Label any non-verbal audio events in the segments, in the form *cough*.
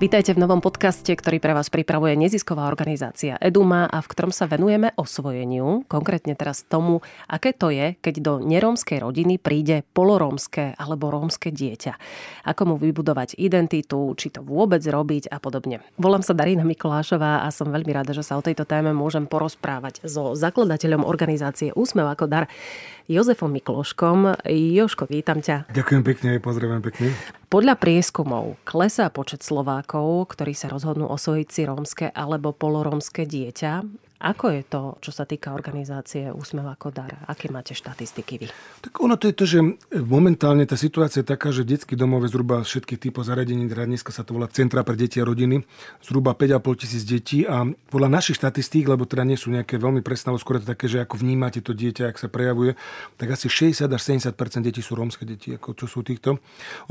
Vítajte v novom podcaste, ktorý pre vás pripravuje nezisková organizácia Eduma a v ktorom sa venujeme osvojeniu, konkrétne teraz tomu, aké to je, keď do nerómskej rodiny príde polorómske alebo rómske dieťa. Ako mu vybudovať identitu, či to vôbec robiť a podobne. Volám sa Darina Mikolášová a som veľmi rada, že sa o tejto téme môžem porozprávať so zakladateľom organizácie Úsmev ako dar Jozefom Mikloškom. Joško, vítam ťa. Ďakujem pekne, pozdravujem pekne. Podľa prieskumov klesá počet Slovákov, ktorí sa rozhodnú osvojiť si rómske alebo polorómske dieťa. Ako je to, čo sa týka organizácie Úsmev ako dar? Aké máte štatistiky vy? Tak ono to je to, že momentálne tá situácia je taká, že detský domov je zhruba všetkých typov zariadení, teda dneska sa to volá Centra pre deti a rodiny, zhruba 5,5 tisíc detí a podľa našich štatistík, lebo teda nie sú nejaké veľmi presné, ale skôr to také, že ako vnímate to dieťa, ak sa prejavuje, tak asi 60 až 70 detí sú rómske deti, ako čo sú týchto.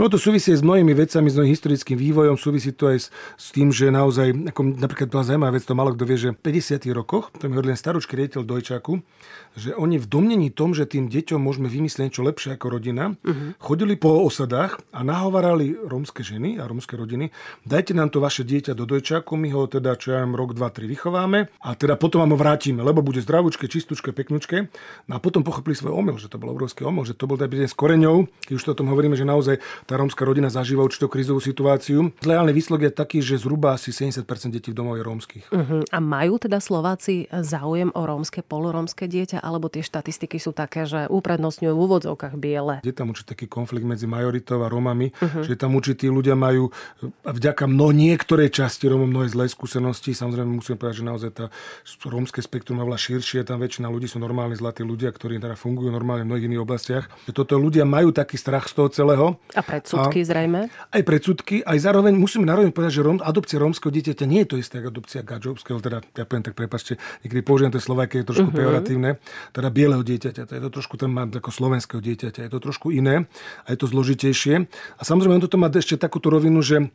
Ono to súvisí s mnohými vecami, s mnohým historickým vývojom, súvisí to aj s, tým, že naozaj, ako napríklad bola zaujímavá vec, to malo kto vie, že v 50 rokoch rokoch, to mi hovoril len staručký riaditeľ Dojčaku, že oni v domnení tom, že tým deťom môžeme vymyslieť niečo lepšie ako rodina, uh-huh. chodili po osadách a nahovarali rómske ženy a rómske rodiny, dajte nám to vaše dieťa do Dojčaku, my ho teda čo ja rok, dva, tri vychováme a teda potom vám ho vrátime, lebo bude zdravúčke, čistúčke, peknučke. No a potom pochopili svoj omyl, že to bol obrovský omyl, že to bol tak s koreňou, keď už to o tom hovoríme, že naozaj tá rómska rodina zažíva určitú krizovú situáciu. Zleálny výsledok je taký, že zhruba asi 70% detí v domov je rómskych. Uh-huh. A majú teda Slováci Slováci záujem o rómske, polorómske dieťa, alebo tie štatistiky sú také, že uprednostňujú v úvodzovkách biele? Je tam určitý taký konflikt medzi majoritou a Rómami, uh-huh. že tam určití ľudia majú vďaka mno, niektorej časti Rómov mnohé zlé skúsenosti. Samozrejme musím povedať, že naozaj tá rómske spektrum je veľa širšie. Tam väčšina ľudí sú normálni zlatí ľudia, ktorí teda fungujú normálne v mnohých iných oblastiach. Toto ľudia majú taký strach z toho celého. A predsudky a, zrejme? Aj predsudky, aj zároveň musíme naroveň povedať, že adopcia rómskeho dieťaťa nie je to isté ako adopcia gadžovského, teda ja poviem tak prepačte, niekedy použijem to slovo, je trošku uh-huh. pejoratívne, teda bieleho dieťaťa. To je to trošku, tam mám ako slovenského dieťaťa. Je to trošku iné a je to zložitejšie. A samozrejme, toto má ešte takúto rovinu, že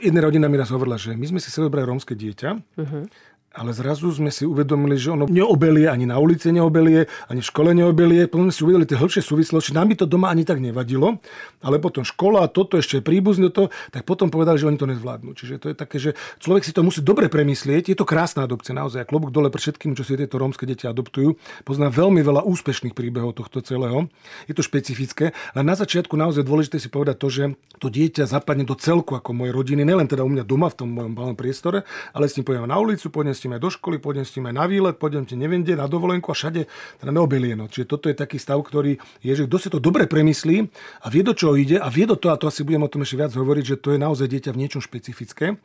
jedna rodina mi raz hovorila, že my sme si chceli brať rómske dieťa, uh-huh ale zrazu sme si uvedomili, že ono neobelie, ani na ulici neobelie, ani v škole neobelie. Potom sme si uvedomili tie hĺbšie súvislosti. Nám by to doma ani tak nevadilo, ale potom škola, toto ešte príbuzne to, tak potom povedali, že oni to nezvládnu. Čiže to je také, že človek si to musí dobre premyslieť. Je to krásna adopcia, naozaj. Klobúk dole pre všetkým, čo si tieto rómske deti adoptujú. Poznám veľmi veľa úspešných príbehov tohto celého. Je to špecifické, ale na začiatku naozaj dôležité si povedať to, že to dieťa zapadne do celku ako mojej rodiny, nielen teda u mňa doma v tom mojom malom priestore, ale s ním pôjdem na ulicu, pôjdem s ním aj do školy, pôjdem s tým aj na výlet, pôjdem ti neviem kde, na dovolenku a všade teda neobelieno. Čiže toto je taký stav, ktorý je, že kto si to dobre premyslí a vie, do čoho ide a vie do toho, a to asi budem o tom ešte viac hovoriť, že to je naozaj dieťa v niečom špecifické,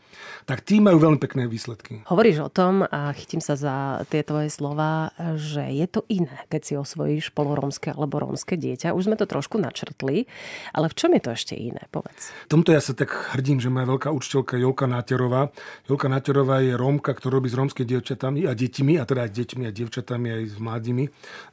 tak tí majú veľmi pekné výsledky. Hovoríš o tom a chytím sa za tie tvoje slova, že je to iné, keď si osvojíš polorómske alebo rómske dieťa. Už sme to trošku načrtli, ale v čom je to ešte iné? Povedz. V tomto ja sa tak hrdím, že moja veľká učiteľka Jolka Náterová. Jolka Náterová je Rómka, ktorá robí z rómskej dievčatami a deťmi, a teda aj deťmi a dievčatami, aj s mladými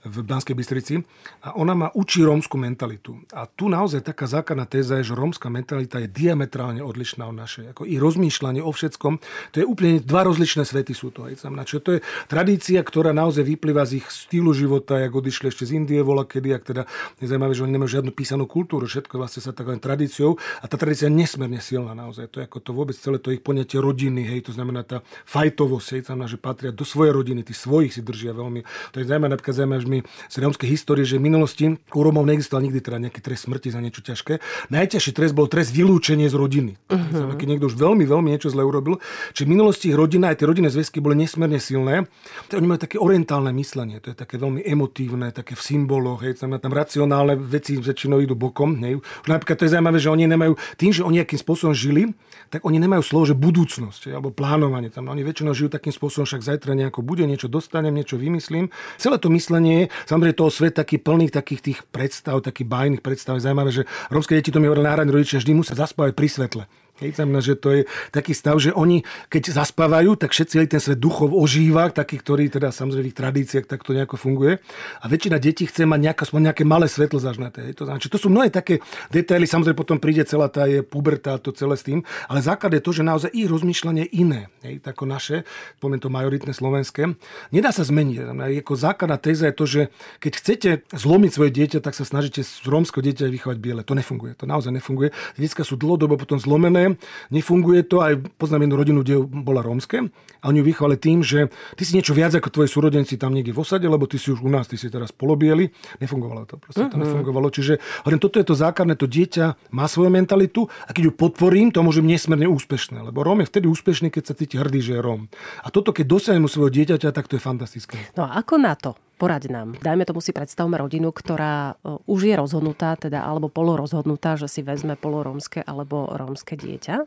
v Banskej Bystrici. A ona ma učí rómsku mentalitu. A tu naozaj taká základná téza je, že rómska mentalita je diametrálne odlišná od našej. Ako i rozmýšľanie o všetkom, to je úplne dva rozličné svety sú to. Aj znamená, čo to je tradícia, ktorá naozaj vyplýva z ich štýlu života, jak odišli ešte z Indie, vola kedy, ak teda nezaujímavé, že oni nemajú žiadnu písanú kultúru, všetko vlastne sa takou tradíciou a tá tradícia je nesmierne silná naozaj. To je ako to vôbec celé to ich poňatie rodiny, hej, to znamená tá fajtovosť, hej, znamená, že patria do svojej rodiny, tí svojich si držia veľmi. To je zaujímavé, napríklad zaujímavé, že my z rómskej histórie, že v minulosti u Rómov neexistoval nikdy teda nejaký trest smrti za niečo ťažké. Najťažší trest bol trest vylúčenie z rodiny. Uh-huh. Keď niekto už veľmi, veľmi niečo zle urobil. Čiže v minulosti ich rodina, aj tie rodinné zväzky boli nesmierne silné. To oni majú také orientálne myslenie, to je také veľmi emotívne, také v symboloch, hej, tam, tam racionálne veci väčšinou idú bokom. Hej. Napríklad to je zaujímavé, že oni nemajú, tým, že oni nejakým spôsobom žili, tak oni nemajú slovo, že budúcnosť, hej, alebo plánovanie. Tam oni väčšinou žijú takým spôsobom, však zajtra nejako bude, niečo dostanem, niečo vymyslím. Celé to myslenie, samozrejme toho svet taký plný takých tých predstav, takých bajných predstav. Je zaujímavé, že rómske deti to mi hovorili náhradní rodičia, vždy musia zaspávať pri svetle. Hej, že to je taký stav, že oni, keď zaspávajú, tak všetci ten svet duchov ožíva, taký, ktorý teda samozrejme v ich tradíciách takto nejako funguje. A väčšina detí chce mať nejaké, nejaké malé svetlo zažnaté. To, znamená, to sú mnohé také detaily, samozrejme potom príde celá tá je puberta, to celé s tým, ale základ je to, že naozaj ich rozmýšľanie iné, hej, ako naše, poviem to majoritné slovenské. Nedá sa zmeniť. Ako základná téza je to, že keď chcete zlomiť svoje dieťa, tak sa snažíte z rómskeho dieťa vychovať biele. To nefunguje. To naozaj nefunguje. Detská sú dlhodobo potom zlomené, nefunguje to. Aj poznám jednu rodinu, kde bola rómske a oni ju vychovali tým, že ty si niečo viac ako tvoji súrodenci tam niekde v osade, lebo ty si už u nás, ty si teraz polobieli. Nefungovalo to. Proste to mhm. nefungovalo. Čiže hovorím, toto je to základné, to dieťa má svoju mentalitu a keď ju podporím, to môže byť nesmierne úspešné. Lebo Róm je vtedy úspešný, keď sa cíti hrdý, že je Róm. A toto, keď dosiahne mu svojho dieťaťa, tak to je fantastické. No a ako na to? Poraď nám. Dajme tomu si predstavme rodinu, ktorá e, už je rozhodnutá, teda alebo polorozhodnutá, že si vezme polorómske alebo rómske dieťa.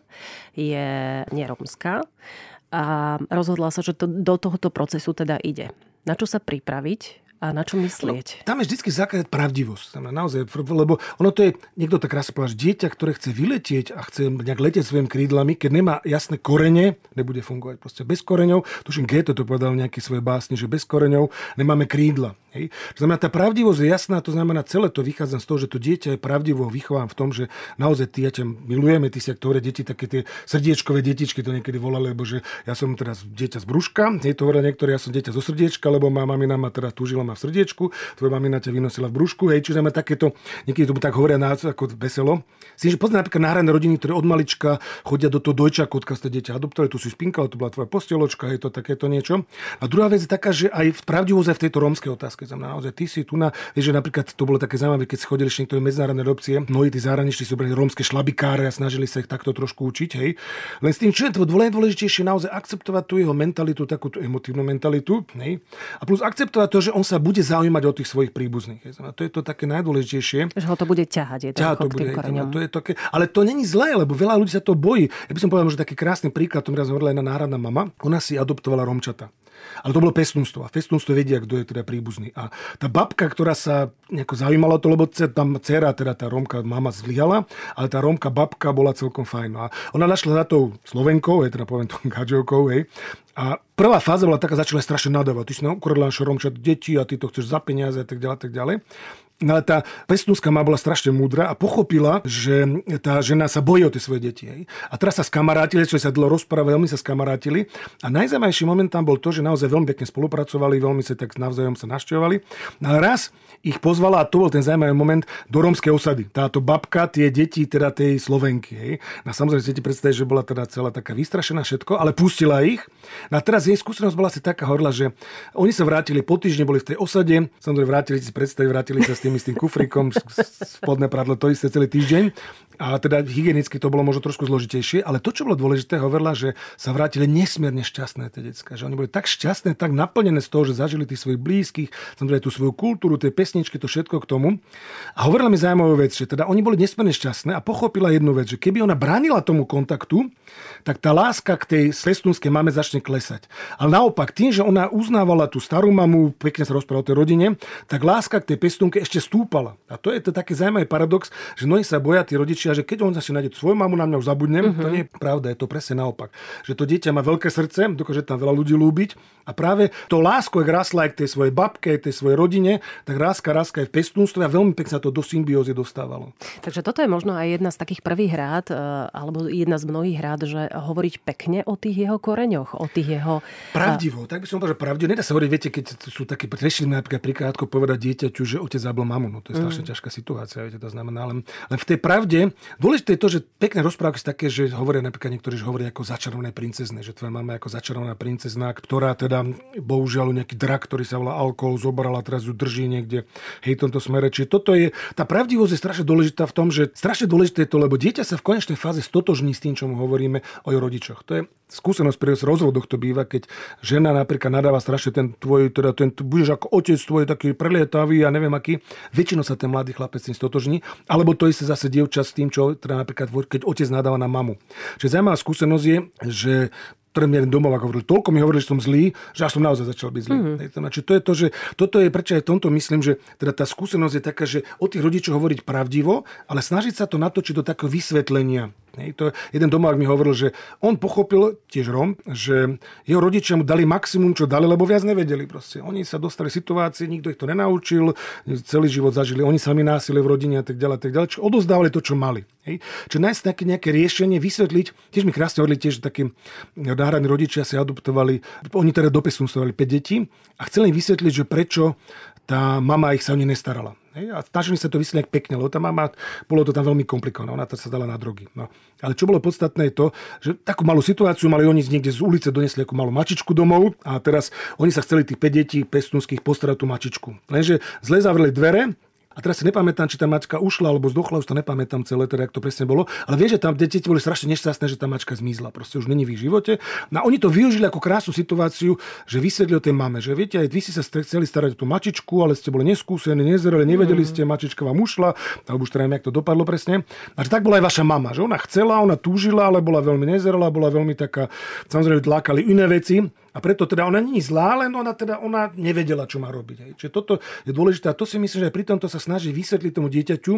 Je nerómska a rozhodla sa, že to, do tohoto procesu teda ide. Na čo sa pripraviť? A na čo myslieť? No, tam je vždy základ pravdivosť. Tam naozaj, lebo ono to je, niekto tak krásne povedal, dieťa, ktoré chce vyletieť a chce nejak letieť svojimi krídlami, keď nemá jasné korene, nebude fungovať. Proste bez koreňov, tuším, Goethe to povedal nejaké svoje básne, že bez koreňov nemáme krídla. Hej. To znamená, tá pravdivosť je jasná, to znamená, celé to vychádza z toho, že to dieťa je pravdivo vychovám v tom, že naozaj ty, ja ťa milujeme, ty si ktoré deti, také tie srdiečkové detičky to niekedy volali, lebo že ja som teraz dieťa z brúška, hej, to hovoria niektorí, ja som dieťa zo srdiečka, lebo má mamina ma teda túžila ma v srdiečku, tvoja mamina ťa vynosila v brúšku, hej, čiže máme takéto, niekedy to tak hovoria nás ako veselo. Si, že poznám napríklad náhradné rodiny, ktoré od malička chodia do toho dojčaku, odkiaľ ste dieťa adoptovali, tu si spinkala, to bola tvoja postieločka, je to takéto niečo. A druhá vec je taká, že aj v pravdivosť v tejto rómskej otázke znamená naozaj, ty si tu na, vieš, že napríklad to bolo také zaujímavé, keď si chodili ešte niektoré medzinárodné adopcie, mnohí tí zahraniční sú brali rómske šlabikáre a snažili sa ich takto trošku učiť, hej. Len s tým, čo je to dôležitejšie, naozaj akceptovať tú jeho mentalitu, takú tú emotívnu mentalitu, hej. A plus akceptovať to, že on sa bude zaujímať o tých svojich príbuzných. Hej. To je to také najdôležitejšie. Že ho to bude ťahať, je to, ťahať to bude, to je také, ale to není zlé, lebo veľa ľudí sa to bojí. Ja by som povedal, že taký krásny príklad, to mi raz hovorila jedna náhradná mama, ona si adoptovala Romčata. Ale to bolo pestúnstvo. A v pestúnstve vedia, kto je teda príbuzný. A tá babka, ktorá sa nejako zaujímala to, lebo tam dcera, teda tá Rómka, mama zlyhala, ale tá Rómka babka bola celkom fajn. No a ona našla za tou Slovenkou, je teda poviem tou *laughs* Gadžovkou, hej, a prvá fáza bola taká, začala strašne nadávať. Ty si ukradla naše deti a ty to chceš za peniaze a tak ďalej, tak ďalej. No ale tá pestúnska má bola strašne múdra a pochopila, že tá žena sa bojí o tie svoje deti. Hej. A teraz sa skamarátili, čo sa dlho rozprávali, veľmi sa skamarátili. A najzaujímavejší moment tam bol to, že naozaj veľmi pekne spolupracovali, veľmi sa tak navzájom sa našťovali. No ale raz ich pozvala, a to bol ten zaujímavý moment, do rómskej osady. Táto babka, tie deti, teda tej Slovenky. Hej. No samozrejme, si predstaviť, že bola teda celá taká vystrašená všetko, ale pustila ich. No a teraz jej skúsenosť bola si taká horla, že oni sa vrátili po týždni, boli v tej osade, samozrejme vrátili si predstaviť, vrátili sa s tým istým kufrikom, spodné pradlo, to isté celý týždeň. A teda hygienicky to bolo možno trošku zložitejšie, ale to, čo bolo dôležité, hovorila, že sa vrátili nesmierne šťastné tie decka, že oni boli tak šťastné, tak naplnené z toho, že zažili tých svojich blízkych, samozrejme tú svoju kultúru, tie pesničky, to všetko k tomu. A hovorila mi zaujímavú vec, že teda oni boli nesmierne šťastné a pochopila jednu vec, že keby ona bránila tomu kontaktu, tak tá láska k tej sestunskej mame začne klesať. Ale naopak, tým, že ona uznávala tú starú mamu, pekne sa rozprával o tej rodine, tak láska k tej pestunke ešte stúpala. A to je to taký zaujímavý paradox, že mnohí sa boja tí rodičia, že keď on si nájde svoju mamu, na mňa už zabudnem. Uh-huh. To nie je pravda, je to presne naopak. Že to dieťa má veľké srdce, dokáže tam veľa ľudí lúbiť a práve to lásko, ak rásla aj k tej svojej babke, tej svojej rodine, tak ráska, ráska aj v pestúnstve a veľmi pekne sa to do symbiózy dostávalo. Takže toto je možno aj jedna z takých prvých rád, e, alebo jedna z mnohých rád, že hovoriť pekne o tých jeho koreňoch, o tých jeho... Pravdivo, tak by som povedal, že pravdivo. Nedá sa hovoriť, viete, keď sú také, riešili napríklad príklad, ako povedať dieťaťu, že otec zabil mamu. No to je strašne mm. ťažká situácia, viete, to znamená, len, len v tej pravde, dôležité je to, že pekné rozprávky sú také, že hovoria napríklad niektorí, že hovoria ako začarované princezne, že tvoja mama je ako začarovaná princezna, ktorá teda bohužiaľ nejaký drak, ktorý sa volá alkohol, zobrala a teraz ju drží niekde hej, v tomto smere. Čiže toto je, tá pravdivosť je strašne dôležitá v tom, že strašne dôležité je to, lebo dieťa sa v konečnej fáze stotožní s tým, čo mu hovoríme o jeho rodičoch. To je skúsenosť pri rozvodoch to býva, keď žena napríklad nadáva strašne ten tvoj, teda ten, budeš ako otec tvoj taký prelietavý a neviem aký, väčšinou sa ten mladý chlapec s tým stotožní, alebo to isté zase dievča s tým, čo teda napríklad keď otec nadáva na mamu. Čiže zaujímavá skúsenosť je, že jeden domov hovoril, toľko mi hovorili, že som zlý, že až som naozaj začal byť zlý. Mm-hmm. Znači, to je to, že toto je, prečo aj v tomto myslím, že teda tá skúsenosť je taká, že o tých rodičoch hovoriť pravdivo, ale snažiť sa to natočiť do takého vysvetlenia. Hej, to jeden domák mi hovoril, že on pochopil, tiež Rom, že jeho rodičia mu dali maximum, čo dali, lebo viac nevedeli. Proste. Oni sa dostali situácie, nikto ich to nenaučil, celý život zažili, oni sami násili v rodine a tak ďalej, tak ďalej, čo odozdávali to, čo mali. Hej. Čo nájsť nejaké, nejaké riešenie, vysvetliť, tiež mi krásne hovorili tiež, že takí náhradní rodičia si adoptovali, oni teda do 5 detí a chceli im vysvetliť, že prečo tá mama ich sa o ne nestarala. A snažili sa to vysvetliť pekne, lebo tá mama, bolo to tam veľmi komplikované, ona sa dala na drogy. No. Ale čo bolo podstatné je to, že takú malú situáciu mali oni niekde z ulice, donesli ako malú mačičku domov a teraz oni sa chceli tých 5 detí pestúnských postarať tú mačičku. Lenže zle zavreli dvere, a teraz si nepamätám, či tá mačka ušla alebo zdochla, už to nepamätám celé, teda, jak to presne bolo. Ale viem, že tam deti boli strašne nešťastné, že tá mačka zmizla. Proste už není v ich živote. No a oni to využili ako krásnu situáciu, že vysvetlili tej mame, že viete, aj vy si sa chceli starať o tú mačičku, ale ste boli neskúsení, nezreli, nevedeli mm. ste, mačička vám ušla, alebo už teda jak to dopadlo presne. A že tak bola aj vaša mama, že ona chcela, ona túžila, ale bola veľmi nezrela, bola veľmi taká, samozrejme, lákali iné veci. A preto teda ona je zlá, len ona teda ona nevedela, čo má robiť. Hej. Čiže toto je dôležité a to si myslím, že aj pri tomto sa snaží vysvetliť tomu dieťaťu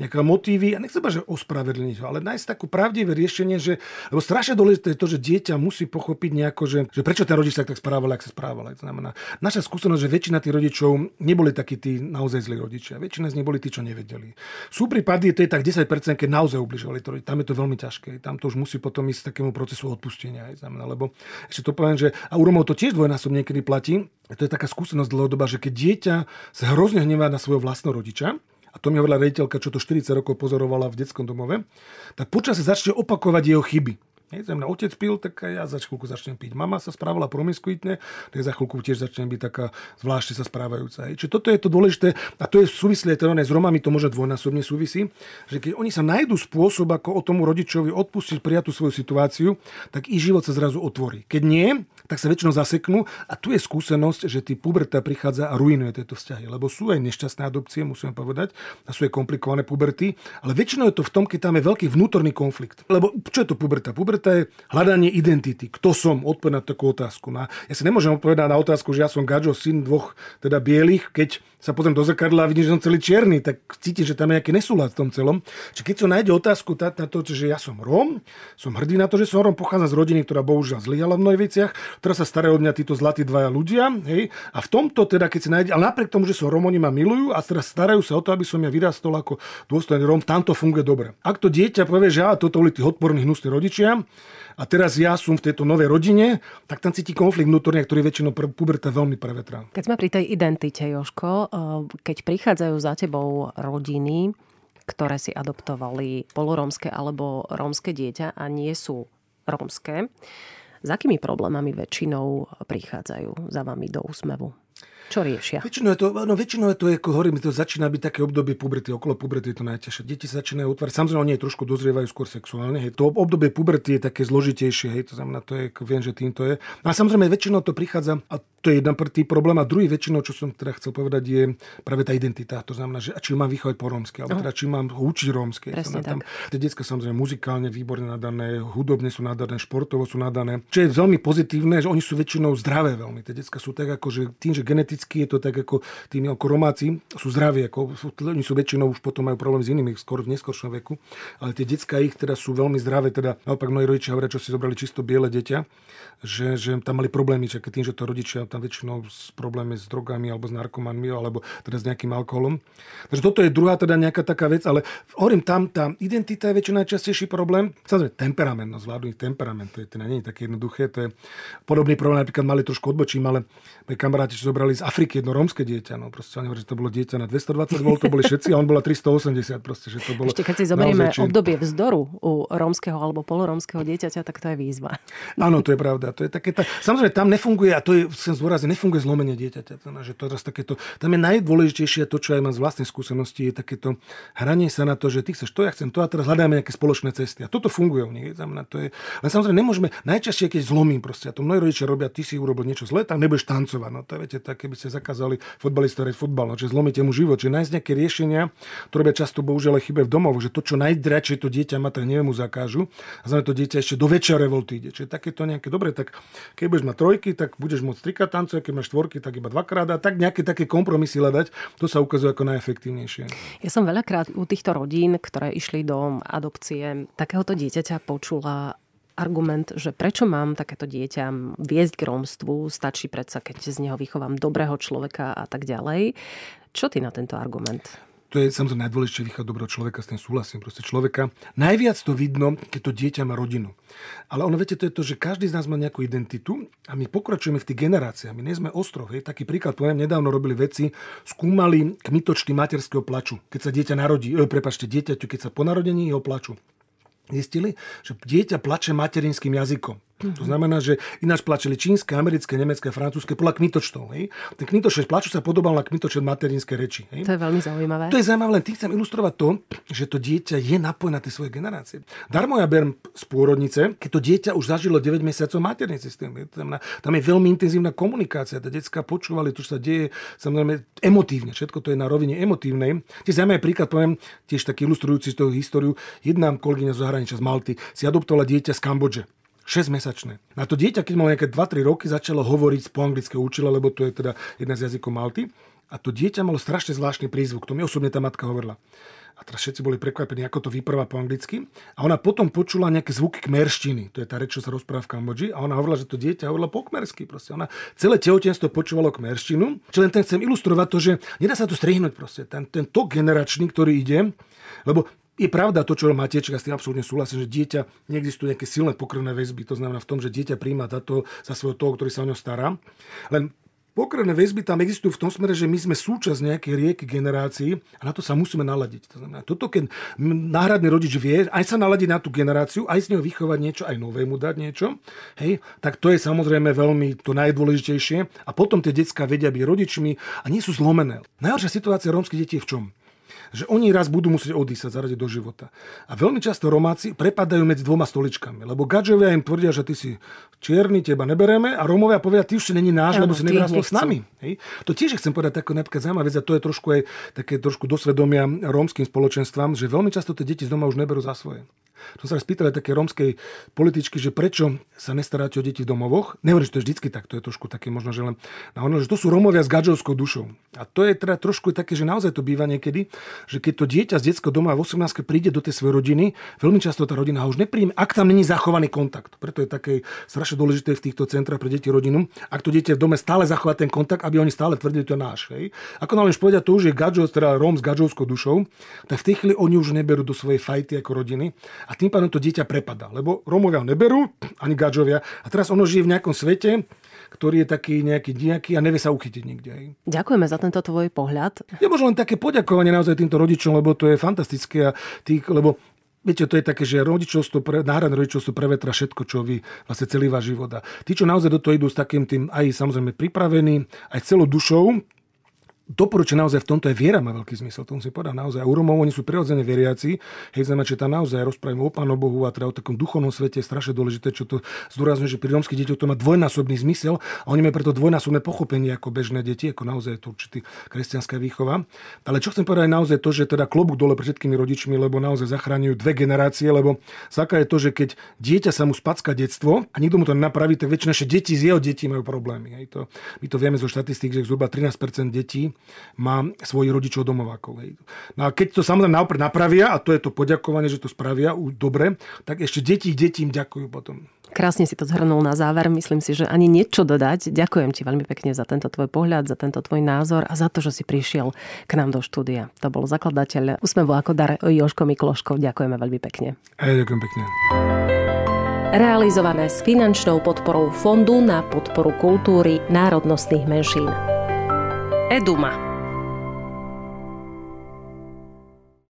nejaké motívy, a nechcem že ospravedlniť ho, ale nájsť takú pravdivé riešenie, že, lebo strašne dôležité je to, že dieťa musí pochopiť nejako, že, že prečo ten rodič sa tak správal, ak sa správal. To znamená, naša skúsenosť, že väčšina tých rodičov neboli takí tí naozaj zlí rodičia. Väčšina z nich boli tí, čo nevedeli. Sú prípady, to je tak 10%, keď naozaj ubližovali. Tam je to veľmi ťažké. Tam to už musí potom ísť takému procesu odpustenia. Znamená, lebo ešte to poviem, že a u Romov to tiež dvojnásobne niekedy platí. To je taká skúsenosť dlhodobá, že keď dieťa sa hrozne hnevá na svojho vlastného rodiča, a to mi hovorila rediteľka, čo to 40 rokov pozorovala v detskom domove, tak počasie začne opakovať jeho chyby. Hej, znamená, otec pil, tak ja za chvíľku začnem piť. Mama sa správala promiskuitne, tak za chvíľku tiež začnem byť taká zvláštne sa správajúca. Hej. Čiže toto je to dôležité, a to je súvislé, teda s Romami to môže dvojnásobne súvisí, že keď oni sa nájdú spôsob, ako o tomu rodičovi odpustiť prijatú svoju situáciu, tak ich život sa zrazu otvorí. Keď nie, tak sa väčšinou zaseknú. A tu je skúsenosť, že tí puberta prichádza a ruinuje tieto vzťahy. Lebo sú aj nešťastné adopcie, musíme povedať, a sú aj komplikované puberty, ale väčšinou je to v tom, keď tam je veľký vnútorný konflikt. Lebo čo je to puberta? Puberta je hľadanie identity. Kto som? Odpovedať na takú otázku. No ja si nemôžem odpovedať na otázku, že ja som Gadžo, syn dvoch teda bielých, keď sa pozriem do zrkadla a vidím, že som celý čierny, tak cítim, že tam je nejaký nesúlad v tom celom. Čiže keď sa nájde otázku na to, že ja som Róm, som hrdý na to, že som Róm, pochádzam z rodiny, ktorá bohužiaľ zlyhala v mnohých veciach, ktorá sa starajú od mňa títo zlatí dvaja ľudia. Hej? A v tomto teda, keď sa nájde, ale napriek tomu, že som Róm, oni ma milujú a teraz starajú sa o to, aby som ja vyrastol ako dôstojný Róm, tam to funguje dobre. Ak to dieťa povie, že ja, toto boli tí odporní hnusní rodičia, a teraz ja som v tejto novej rodine, tak tam cíti konflikt vnútorný, ktorý väčšinou puberta veľmi prevetrá. Keď sme pri tej identite, Joško, keď prichádzajú za tebou rodiny, ktoré si adoptovali polorómske alebo rómske dieťa a nie sú rómske, s akými problémami väčšinou prichádzajú za vami do úsmevu? Čo riešia? Väčšinou je to, no, väčšinou je to, ako hovorím, to začína byť také obdobie puberty, okolo puberty je to najťažšie. Deti sa začínajú utvárať, samozrejme oni trošku dozrievajú skôr sexuálne. Hej. To obdobie puberty je také zložitejšie, hej, to znamená, to je, viem, že týmto je. No a samozrejme väčšinou to prichádza, a to je jeden prvý problém. A druhý väčšinou, čo som teda chcel povedať, je práve tá identita. To znamená, že či mám vychovať po rómsky, alebo teda či mám učiť rómske. Tam, tie detská samozrejme muzikálne výborne nadané, hudobne sú nadané, športovo sú nadané. Čo je veľmi pozitívne, že oni sú väčšinou zdravé veľmi. Tie detská sú tak ako, že tým, že geneticky je to tak ako tými ako Romáci sú zdraví, ako, oni sú väčšinou už potom majú problém s inými skôr v neskoršom veku, ale tie detská ich teda sú veľmi zdravé, teda naopak mnohí rodičia hovoria, čo si zobrali čisto biele dieťa, že, že tam mali problémy, že tým, že to rodičia tam väčšinou s problémy s drogami alebo s narkomanmi alebo teda s nejakým alkoholom. Takže toto je druhá teda nejaká taká vec, ale hovorím tam, tá identita je väčšinou najčastejší problém. Samozrejme, temperament, no zvládnuť temperament, to je teda nie je také jednoduché, to je podobný problém, napríklad mali trošku odbočím, ale moji kamaráti, čo zobrali z Afriky jedno rómske dieťa, no proste oni že to bolo dieťa na 220 V, to boli všetci a on bola 380, proste, že to bolo Ešte keď si zoberieme naozaj, či... obdobie vzdoru u rómskeho alebo polorómskeho dieťaťa, tak to je výzva. Áno, to je pravda. To je také, tá... Samozrejme, tam nefunguje, a to je, chcem zdôrazniť, nefunguje zlom zlomenie dieťaťa. Že to raz takéto, tam je najdôležitejšie to, čo aj mám z vlastnej skúsenosti, je takéto hranie sa na to, že ty chceš to, ja chcem to a teraz hľadáme nejaké spoločné cesty. A toto funguje u nich. Znamená, to je, ale samozrejme nemôžeme, najčastejšie keď zlomím proste, a to mnohí rodičia robia, ty si urobil niečo zlé, tak nebudeš tancovať. No to viete, také, keby ste zakázali fotbalistu hrať fotbal, no, že zlomíte mu život, že nájsť nejaké riešenia, ktoré často bohužiaľ chybe v domov, že to, čo najdračšie to dieťa má, tak neviem mu zakážu. A znamená to dieťa ešte do väčšej revolty ide. Čiže takéto nejaké, dobre, tak keď budeš mať trojky, tak budeš môcť trikať tancovať, keď máš štvorky, tak iba dvakrát a tak nejaké také kompromisy hľadať, to sa ukazuje ako najefektívnejšie. Ja som veľakrát u týchto rodín, ktoré išli do adopcie, takéhoto dieťaťa počula argument, že prečo mám takéto dieťa viesť k rómstvu, stačí predsa, keď z neho vychovám dobrého človeka a tak ďalej. Čo ty na tento argument? to je samozrejme najdôležitejšie východ dobrého človeka, s tým súhlasím. Proste človeka. Najviac to vidno, keď to dieťa má rodinu. Ale ono, viete, to je to, že každý z nás má nejakú identitu a my pokračujeme v tých generáciách. My nie sme ostrov. Taký príklad, poviem, nedávno robili veci, skúmali kmitočty materského plaču. Keď sa dieťa narodí, e, prepačte, dieťaťu, keď sa po narodení jeho plaču zistili, že dieťa plače materinským jazykom. Mm-hmm. To znamená, že ináč plačeli čínske, americké, nemecké, francúzske podľa kmitočtov. Hej? Ten kmitočet plaču sa podobal na kmitočet materinské reči. Hej? To je veľmi zaujímavé. To je zaujímavé, len tým chcem ilustrovať to, že to dieťa je napojené na tie svoje generácie. Darmo ja berem z pôrodnice, keď to dieťa už zažilo 9 mesiacov materný systém. Tam, je veľmi intenzívna komunikácia. Tá detská počúvali, to, čo sa deje samozrejme emotívne. Všetko to je na rovine emotívnej. Tiež zaujímavý príklad, poviem, tiež taký ilustrujúci z toho históriu. Jedna kolegyňa z zahraničia z Malty si adoptovala dieťa z Kambodže. 6-mesačné. Na to dieťa, keď malo nejaké 2-3 roky, začalo hovoriť po anglicky učila, lebo to je teda jedna z jazykov Malty. A to dieťa malo strašne zvláštny prízvuk. To mi osobne tá matka hovorila. A teraz všetci boli prekvapení, ako to vypráva po anglicky. A ona potom počula nejaké zvuky kmerštiny. To je tá reč, čo sa rozpráva v Kambodži. A ona hovorila, že to dieťa hovorilo po kmersky. Proste. Ona celé tehotenstvo počúvalo kmerštinu. Čiže len ten chcem ilustrovať to, že nedá sa to strihnúť. Ten, ten tok generačný, ktorý ide, lebo je pravda to, čo Matiečka, s tým absolútne súhlasím, že dieťa, neexistujú nejaké silné pokrvné väzby, to znamená v tom, že dieťa príjma to za svojho toho, ktorý sa o ňo stará. Len pokrvné väzby tam existujú v tom smere, že my sme súčasť nejakej rieky generácií a na to sa musíme naladiť. To znamená, toto, keď náhradný rodič vie, aj sa naladiť na tú generáciu, aj z neho vychovať niečo, aj novému dať niečo, hej, tak to je samozrejme veľmi to najdôležitejšie. A potom tie detská vedia byť rodičmi a nie sú zlomené. Najhoršia situácia rómskych detí je v čom? Že oni raz budú musieť odísť sa zaradiť do života. A veľmi často Romáci prepadajú medzi dvoma stoličkami, lebo Gadžovia im tvrdia, že ty si čierny, teba nebereme a Romovia povedia, ty už si není náš, lebo si nevyrastol s nami. Hej? To tiež chcem povedať takú napríklad zaujímavá vec a to je trošku aj také trošku dosvedomia rómskym spoločenstvám, že veľmi často tie deti z doma už neberú za svoje. Som sa spýtal aj také rómskej političky, že prečo sa nestaráte o deti v domovoch. Nehovorím, že to je vždycky tak, to je trošku také možno, že len... A ono, že to sú Rómovia s gadžovskou dušou. A to je teda trošku také, že naozaj to býva niekedy, že keď to dieťa z detského doma v 18 príde do tej svojej rodiny, veľmi často tá rodina ho už nepríjme, ak tam není zachovaný kontakt. Preto je také strašne dôležité v týchto centrách pre deti rodinu, ak to dieťa v dome stále zachová ten kontakt, aby oni stále tvrdili, to je náš. Hej. Ako nám povedia, to už je gadžov, teda Róm s gadžovskou dušou, tak v tej chvíli oni už neberú do svojej fajty ako rodiny tým pádom to dieťa prepadá. Lebo Romovia ho neberú, ani Gadžovia. A teraz ono žije v nejakom svete, ktorý je taký nejaký nejaký a nevie sa uchytiť nikde. Hej. Ďakujeme za tento tvoj pohľad. Je možno len také poďakovanie naozaj týmto rodičom, lebo to je fantastické. A tých, lebo Viete, to je také, že rodičovstvo, pre, náhradné rodičovstvo prevetra všetko, čo vy vlastne celý váš život. A tí, čo naozaj do toho idú s takým tým aj samozrejme pripravení, aj celou dušou, doporučujem naozaj v tomto aj viera má veľký zmysel. To musím povedať naozaj. U Romov oni sú prirodzene veriaci. Hej, znamená, že tam naozaj rozprávame o Pánu Bohu a teda o takom duchovnom svete je strašne dôležité, čo to zdôrazňuje, že pri romských deťoch to má dvojnásobný zmysel a oni majú preto dvojnásobné pochopenie ako bežné deti, ako naozaj to určitý kresťanská výchova. Ale čo chcem povedať naozaj to, že teda klobúk dole pre všetkými rodičmi, lebo naozaj zachráňujú dve generácie, lebo základ je to, že keď dieťa sa mu spacka detstvo a nikto mu to nenapraví, tak väčšina deti z jeho detí majú problémy. Hej, to, my to vieme zo štatistík, že zhruba 13% detí má svojich rodičov domovákov. No a keď to samozrejme naopak napravia, a to je to poďakovanie, že to spravia dobre, tak ešte deti deti im ďakujú potom. Krásne si to zhrnul na záver. Myslím si, že ani niečo dodať. Ďakujem ti veľmi pekne za tento tvoj pohľad, za tento tvoj názor a za to, že si prišiel k nám do štúdia. To bol zakladateľ Úsmevu ako dar Joško Mikloškov. Ďakujeme veľmi pekne. Aj, ďakujem pekne. Realizované s finančnou podporou Fondu na podporu kultúry národnostných menšín. Eduma.